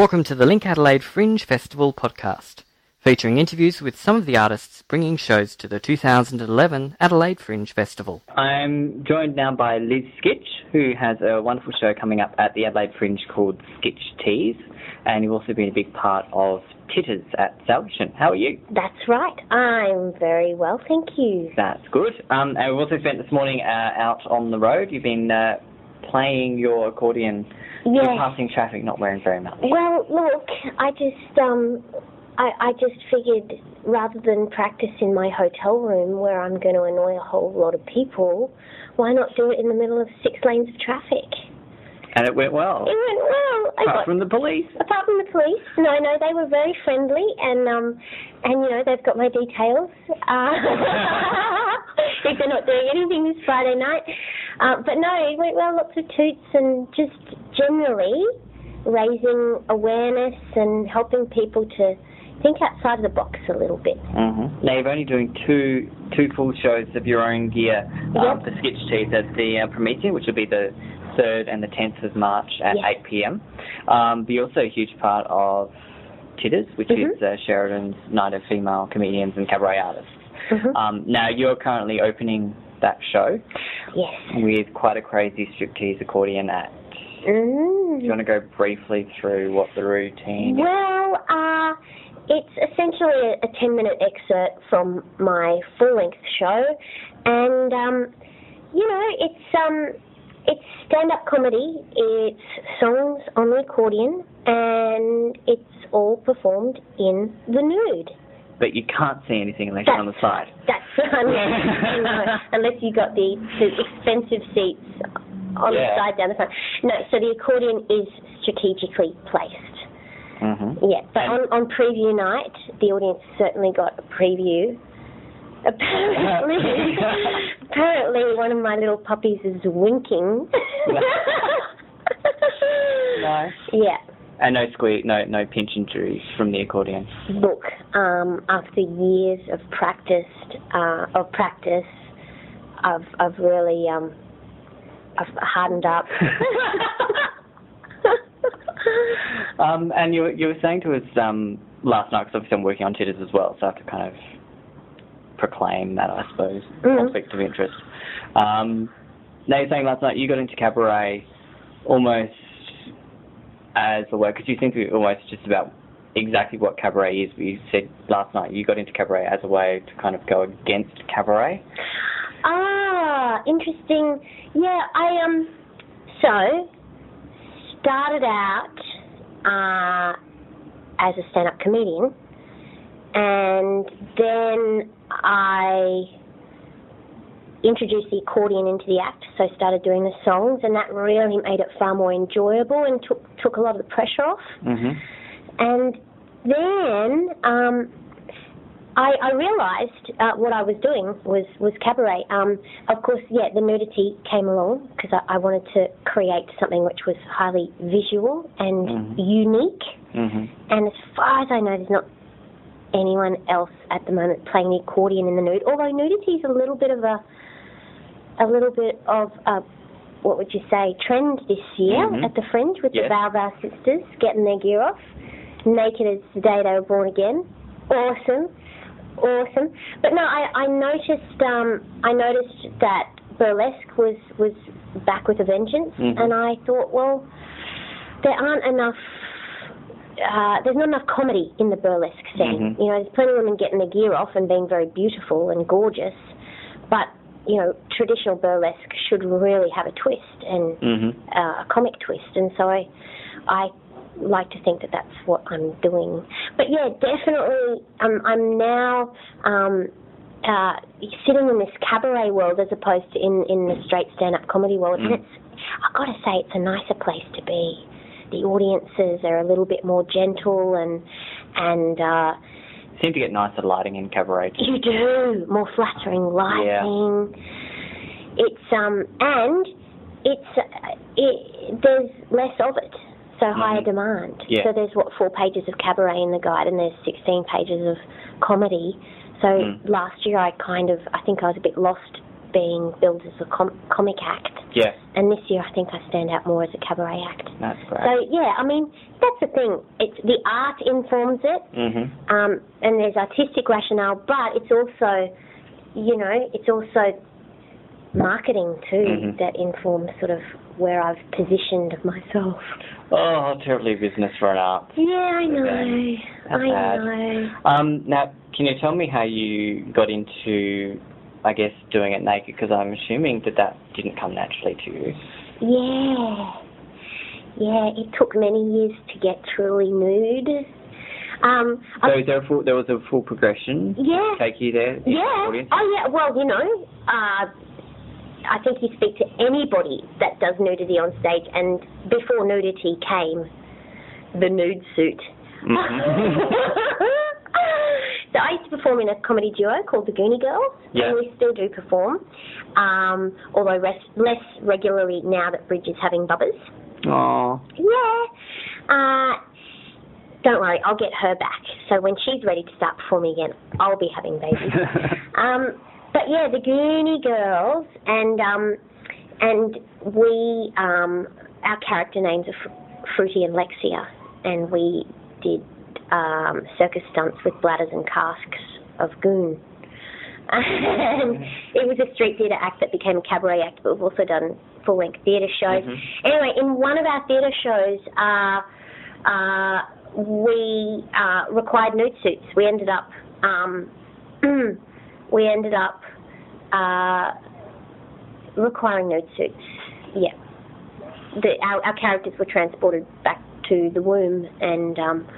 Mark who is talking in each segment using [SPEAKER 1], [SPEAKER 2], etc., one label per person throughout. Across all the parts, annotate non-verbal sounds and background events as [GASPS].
[SPEAKER 1] Welcome to the Link Adelaide Fringe Festival podcast, featuring interviews with some of the artists bringing shows to the 2011 Adelaide Fringe Festival. I'm joined now by Liz Skitch, who has a wonderful show coming up at the Adelaide Fringe called Skitch Tease, and you've also been a big part of Titters at Salvation. How are you?
[SPEAKER 2] That's right. I'm very well, thank you.
[SPEAKER 1] That's good. Um, and we've also spent this morning uh, out on the road. You've been uh, playing your accordion
[SPEAKER 2] Yes.
[SPEAKER 1] You're passing traffic, not wearing very much.
[SPEAKER 2] Well, look, I just um, I, I just figured rather than practice in my hotel room where I'm going to annoy a whole lot of people, why not do it in the middle of six lanes of traffic?
[SPEAKER 1] And it went well.
[SPEAKER 2] It went well. I
[SPEAKER 1] Apart
[SPEAKER 2] got-
[SPEAKER 1] from the police.
[SPEAKER 2] Apart from the police, no, no, they were very friendly, and um, and you know they've got my details. Uh, if [LAUGHS] they're not doing anything this Friday night, uh, but no, it went well. Lots of toots and just generally raising awareness and helping people to think outside of the box a little bit.
[SPEAKER 1] Mm-hmm. Now you're only doing two two full shows of your own gear um,
[SPEAKER 2] Yep.
[SPEAKER 1] for Skitch Tease at the uh, Promethean, which will be the 3rd and the 10th of March at
[SPEAKER 2] Yes.
[SPEAKER 1] 8 p.m. Um, but you're also a huge part of Titters, which
[SPEAKER 2] Mhm.
[SPEAKER 1] is uh, Sheridan's night of female comedians and cabaret artists.
[SPEAKER 2] Mhm.
[SPEAKER 1] Um, now you're currently opening that show
[SPEAKER 2] Yes.
[SPEAKER 1] with quite a crazy striptease accordion act.
[SPEAKER 2] Mm.
[SPEAKER 1] Do you want to go briefly through what the routine is?
[SPEAKER 2] Well, uh, it's essentially a, a 10 minute excerpt from my full length show, and um, you know, it's um, it's stand up comedy, it's songs on the accordion, and it's all performed in the nude.
[SPEAKER 1] But you can't see anything unless you're on the side.
[SPEAKER 2] That's [LAUGHS] unless, you know, unless you got the, the expensive seats on
[SPEAKER 1] Yeah.
[SPEAKER 2] the side down the front. No, so the accordion is strategically placed.
[SPEAKER 1] hmm
[SPEAKER 2] Yeah, but
[SPEAKER 1] And-
[SPEAKER 2] on, on preview night, the audience certainly got a preview. Apparently, [LAUGHS] apparently one of my little puppies is winking. [LAUGHS]
[SPEAKER 1] Nice.
[SPEAKER 2] Yeah.
[SPEAKER 1] And no squeak, no no pinch injuries from the accordion.
[SPEAKER 2] Look, um, after years of practice, uh, of practice, I've I've really um, I've hardened up. [LAUGHS]
[SPEAKER 1] um, and you were- you were saying to us um, last night, because obviously I'm working on Titters as well, so I have to kind of proclaim that, I suppose,
[SPEAKER 2] Mhm.
[SPEAKER 1] conflict of interest. Um, now you're saying last night you got into cabaret almost as a way, because you think it's almost just about exactly what cabaret is, but you said last night you got into cabaret as a way to kind of go against cabaret.
[SPEAKER 2] Ah, interesting. Yeah, I um so started out uh, as a stand-up comedian, and then I introduced the accordion into the act. So started doing the songs, and that really made it far more enjoyable and took took a lot of the pressure off.
[SPEAKER 1] Mm-hmm.
[SPEAKER 2] And then um, I, I realised uh, what I was doing was, was cabaret. Um, of course, yeah, the nudity came along because I, I wanted to create something which was highly visual and
[SPEAKER 1] Mhm.
[SPEAKER 2] unique.
[SPEAKER 1] Mm-hmm.
[SPEAKER 2] And as far as I know, there's not anyone else at the moment playing the accordion in the nude. Although nudity is a little bit of a a little bit of a what would you say trend this year
[SPEAKER 1] Mhm.
[SPEAKER 2] at the Fringe with
[SPEAKER 1] Yes.
[SPEAKER 2] the Valvar sisters getting their gear off, naked as the day they were born again. Awesome, awesome. But no, I, I noticed um, I noticed that burlesque was was back with a vengeance,
[SPEAKER 1] Mhm.
[SPEAKER 2] and I thought, well, there aren't enough. Uh, there's not enough comedy in the burlesque scene.
[SPEAKER 1] Mhm.
[SPEAKER 2] You know, there's plenty of women getting their gear off and being very beautiful and gorgeous, but you know, traditional burlesque should really have a twist and
[SPEAKER 1] Mm-hmm.
[SPEAKER 2] uh, a comic twist, and so I, I like to think that that's what I'm doing. But yeah, definitely, um, I'm now um, uh, sitting in this cabaret world as opposed to in in the straight stand-up comedy world,
[SPEAKER 1] Mm.
[SPEAKER 2] and it's I've got to say it's a nicer place to be. The audiences are a little bit more gentle and and. Uh,
[SPEAKER 1] Seem to get nicer lighting in cabaret.
[SPEAKER 2] you do more flattering lighting. Yeah. It's um and it's uh, it, there's less of it, so higher
[SPEAKER 1] Mhm.
[SPEAKER 2] demand.
[SPEAKER 1] Yeah.
[SPEAKER 2] So there's what four pages of cabaret in the guide, and there's 16 pages of comedy. So
[SPEAKER 1] Mm.
[SPEAKER 2] last year I kind of I think I was a bit lost being billed as a com- comic act.
[SPEAKER 1] Yeah.
[SPEAKER 2] And this year, I think I stand out more as a cabaret act.
[SPEAKER 1] That's great.
[SPEAKER 2] So yeah, I mean that's the thing. It's the art informs it,
[SPEAKER 1] mhm.
[SPEAKER 2] um, and there's artistic rationale, but it's also, you know, it's also marketing too
[SPEAKER 1] Mhm.
[SPEAKER 2] that informs sort of where I've positioned myself.
[SPEAKER 1] Oh, terribly business for an art.
[SPEAKER 2] Yeah, I know.
[SPEAKER 1] That's
[SPEAKER 2] I
[SPEAKER 1] bad.
[SPEAKER 2] know.
[SPEAKER 1] Um, now, can you tell me how you got into, I guess, doing it naked? Because I'm assuming that that didn't come naturally to you.
[SPEAKER 2] Yeah. Yeah, it took many years to get truly nude. Um,
[SPEAKER 1] So
[SPEAKER 2] I,
[SPEAKER 1] there, a full, there was a full progression
[SPEAKER 2] yeah.
[SPEAKER 1] take you there?
[SPEAKER 2] Yeah. Oh, yeah. Well, you know, uh, I think you speak to anybody that does nudity on stage, and before nudity came, the nude suit.
[SPEAKER 1] Mhm. [LAUGHS] [LAUGHS]
[SPEAKER 2] so I used to perform in a comedy duo called the Goonie Girls,
[SPEAKER 1] Yeah.
[SPEAKER 2] and we still do perform, um, although res- less regularly now that Bridge is having bubbers.
[SPEAKER 1] Oh.
[SPEAKER 2] Yeah. Uh, don't worry, I'll get her back. So when she's ready to start performing again, I'll be having babies. [LAUGHS] um, but yeah, the Goonie Girls, and um, and we, um, our character names are Fr- Fruity and Lexia, and we did um, circus stunts with bladders and casks of goon. [LAUGHS] And it was a street theatre act that became a cabaret act, but we've also done full length theatre shows.
[SPEAKER 1] Mhm.
[SPEAKER 2] Anyway, in one of our theatre shows, uh, uh, we uh, required nude suits. We ended up, um, [CLEARS THROAT] we ended up uh, requiring nude suits. Yeah, the, our, our characters were transported back to the womb, and um,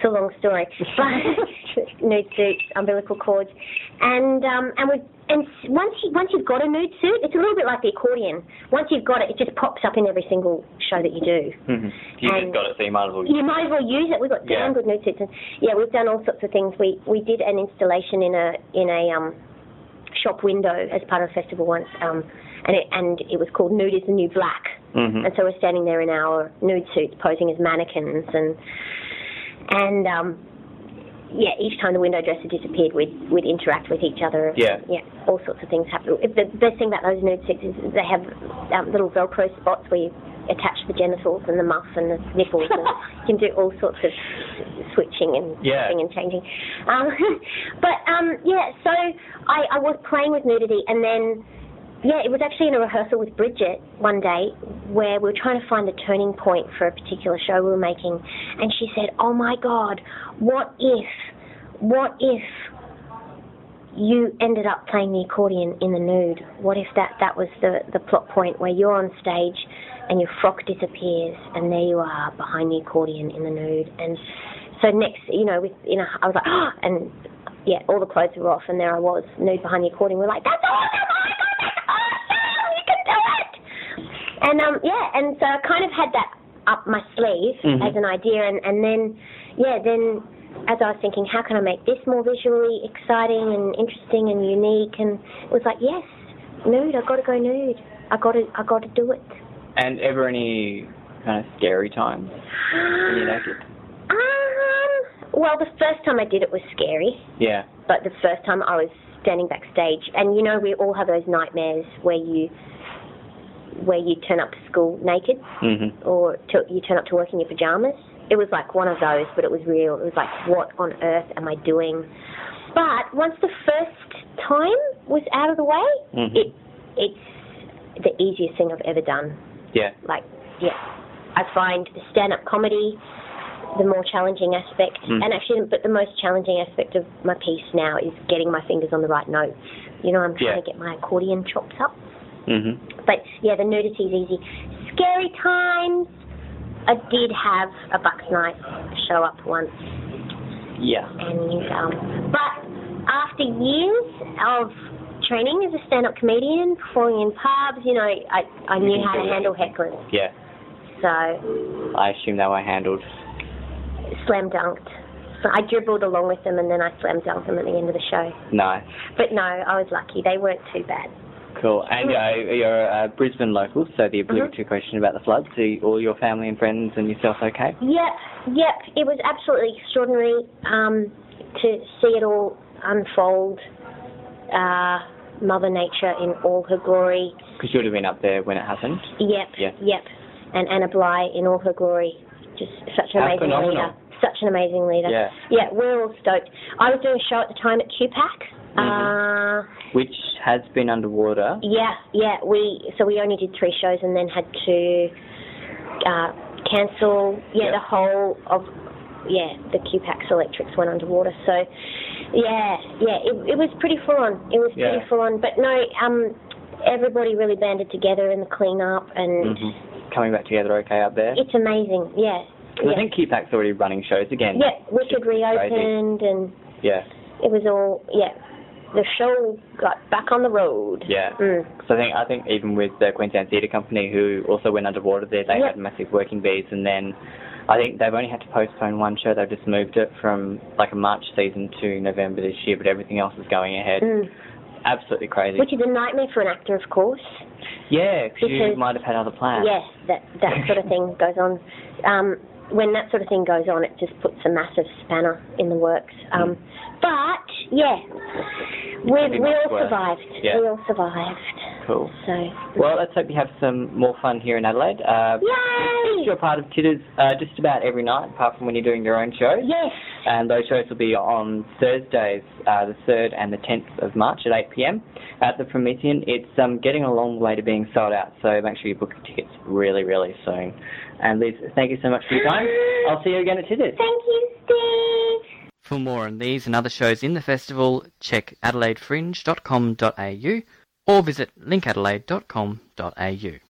[SPEAKER 2] it's a long story. [LAUGHS] But [LAUGHS] nude suits, umbilical cords, and um, and we and once you once you've got a nude suit, it's a little bit like the accordion. Once you've got it, it just pops up in every single show that you do.
[SPEAKER 1] Mhm. You
[SPEAKER 2] And-
[SPEAKER 1] just got it, so you might as well.
[SPEAKER 2] You might as well use it. We've got
[SPEAKER 1] Yeah.
[SPEAKER 2] damn good nude suits, and yeah, we've done all sorts of things. We we did an installation in a in a um, shop window as part of a festival once, um, and it and it was called Nude is the New Black.
[SPEAKER 1] Mhm.
[SPEAKER 2] And so we're standing there in our nude suits, posing as mannequins, and and um, yeah, each time the window dresser disappeared, we'd we'd interact with each other.
[SPEAKER 1] Yeah.
[SPEAKER 2] yeah, all sorts of things happen. The best thing about those nude is they have um, little Velcro spots where you attach the genitals and the muff and the nipples, and you [LAUGHS] can do all sorts of switching and
[SPEAKER 1] Yeah.
[SPEAKER 2] and changing. Um, [LAUGHS] but um, yeah, so I, I was playing with nudity, and then yeah, it was actually in a rehearsal with Bridget one day where we were trying to find a turning point for a particular show we were making, and she said, "Oh my God, what if, what if you ended up playing the accordion in the nude? What if that that was the the plot point where you're on stage and your frock disappears and there you are behind the accordion in the nude? And so next you know with you know I was like oh, [GASPS] and yeah all the clothes were off and there I was nude behind the accordion. We're like that's awesome oh my god that's awesome you can do it and um yeah and so I kind of had that up my sleeve
[SPEAKER 1] Mhm.
[SPEAKER 2] as an idea and and then yeah then as I was thinking, how can I make this more visually exciting and interesting and unique? And it was like, yes, nude. I got to go nude. I got to. I got to do it.
[SPEAKER 1] And ever any kind of scary times [GASPS] naked?
[SPEAKER 2] Um. Well, the first time I did it was scary,
[SPEAKER 1] Yeah.
[SPEAKER 2] but the first time I was standing backstage, and you know, we all have those nightmares where you where you turn up to school naked
[SPEAKER 1] Mhm.
[SPEAKER 2] or to, you turn up to work in your pajamas. It was like one of those, but it was real. It was like, what on earth am I doing? But once the first time was out of the way,
[SPEAKER 1] Mhm.
[SPEAKER 2] it it's the easiest thing I've ever done.
[SPEAKER 1] Yeah.
[SPEAKER 2] Like, yeah, I find the stand-up comedy the more challenging aspect,
[SPEAKER 1] Mm.
[SPEAKER 2] and actually, but the most challenging aspect of my piece now is getting my fingers on the right notes. You know, I'm trying
[SPEAKER 1] Yeah.
[SPEAKER 2] to get my accordion chops up.
[SPEAKER 1] Mhm.
[SPEAKER 2] But yeah, the nudity is easy. Scary times. I did have a buck's knife show up once,
[SPEAKER 1] Yeah.
[SPEAKER 2] and um, but after years of training as a stand-up comedian, performing in pubs, you know, I I knew how to handle hecklers.
[SPEAKER 1] Yeah.
[SPEAKER 2] So
[SPEAKER 1] I assume they were handled.
[SPEAKER 2] slam dunked. So I dribbled along with them, and then I slam dunked them at the end of the show.
[SPEAKER 1] Nice.
[SPEAKER 2] But no, I was lucky. They weren't too bad.
[SPEAKER 1] Cool. And uh, you're a Brisbane local, so the obligatory question about the floods. Are all your family and friends and yourself okay?
[SPEAKER 2] Yep, yep. It was absolutely extraordinary um, to see it all unfold. Uh, Mother Nature in all her glory.
[SPEAKER 1] Because you would have been up there when it happened.
[SPEAKER 2] Yep. Yep. And Anna Bligh in all her glory. Just such an
[SPEAKER 1] How
[SPEAKER 2] amazing
[SPEAKER 1] phenomenal.
[SPEAKER 2] leader. Such an amazing leader.
[SPEAKER 1] Yeah.
[SPEAKER 2] Yeah, we're all stoked. I was doing a show at the time at QPAC.
[SPEAKER 1] Mm-hmm.
[SPEAKER 2] Uh,
[SPEAKER 1] Which has been underwater.
[SPEAKER 2] yeah, yeah. We so we only did three shows and then had to uh, cancel. Yeah,
[SPEAKER 1] Yep.
[SPEAKER 2] the whole of yeah the QPAC's electrics went underwater. So yeah, yeah, it, it was pretty full on. It was
[SPEAKER 1] Yeah.
[SPEAKER 2] pretty full on. But no, um, everybody really banded together in the clean up and
[SPEAKER 1] hmm Coming back together okay up there.
[SPEAKER 2] it's amazing. Yeah. Yeah.
[SPEAKER 1] I think QPAC's already running shows again.
[SPEAKER 2] yeah, Wicked
[SPEAKER 1] Crazy.
[SPEAKER 2] reopened and
[SPEAKER 1] Yeah.
[SPEAKER 2] it was all yeah. The show got back on the road.
[SPEAKER 1] Yeah.
[SPEAKER 2] Mm.
[SPEAKER 1] So I think I think even with the Queensland Theatre Company, who also went underwater there, they
[SPEAKER 2] Yep.
[SPEAKER 1] had massive working bees, and then I think they've only had to postpone one show. They've just moved it from like a March season to November this year, but everything else is going ahead.
[SPEAKER 2] Mm.
[SPEAKER 1] Absolutely crazy.
[SPEAKER 2] Which is a nightmare for an actor, of course.
[SPEAKER 1] yeah, 'cause you
[SPEAKER 2] because-
[SPEAKER 1] might have had other plans.
[SPEAKER 2] Yes, that that sort of thing goes on. Um, when that sort of thing goes on, it just puts a massive spanner in the works. Um, but yeah, we we all survived.
[SPEAKER 1] Yeah.
[SPEAKER 2] We all survived.
[SPEAKER 1] Cool.
[SPEAKER 2] So
[SPEAKER 1] Well, let's hope you have some more fun here in Adelaide. Uh,
[SPEAKER 2] yay!
[SPEAKER 1] You're part of Titters uh, just about every night, apart from when you're doing your own show.
[SPEAKER 2] Yes.
[SPEAKER 1] And those shows will be on Thursdays, uh, the 3rd and the 10th of March at 8pm at the Promethean. It's um, getting a long way to being sold out, so make sure you book your tickets really, really soon. And Liz, thank you so much for your time. [GASPS] I'll see you again at Titters.
[SPEAKER 2] Thank you, Steve.
[SPEAKER 1] For more on these and other shows in the festival, check adelaidefringe.com.au or visit linkadelaide.com.au.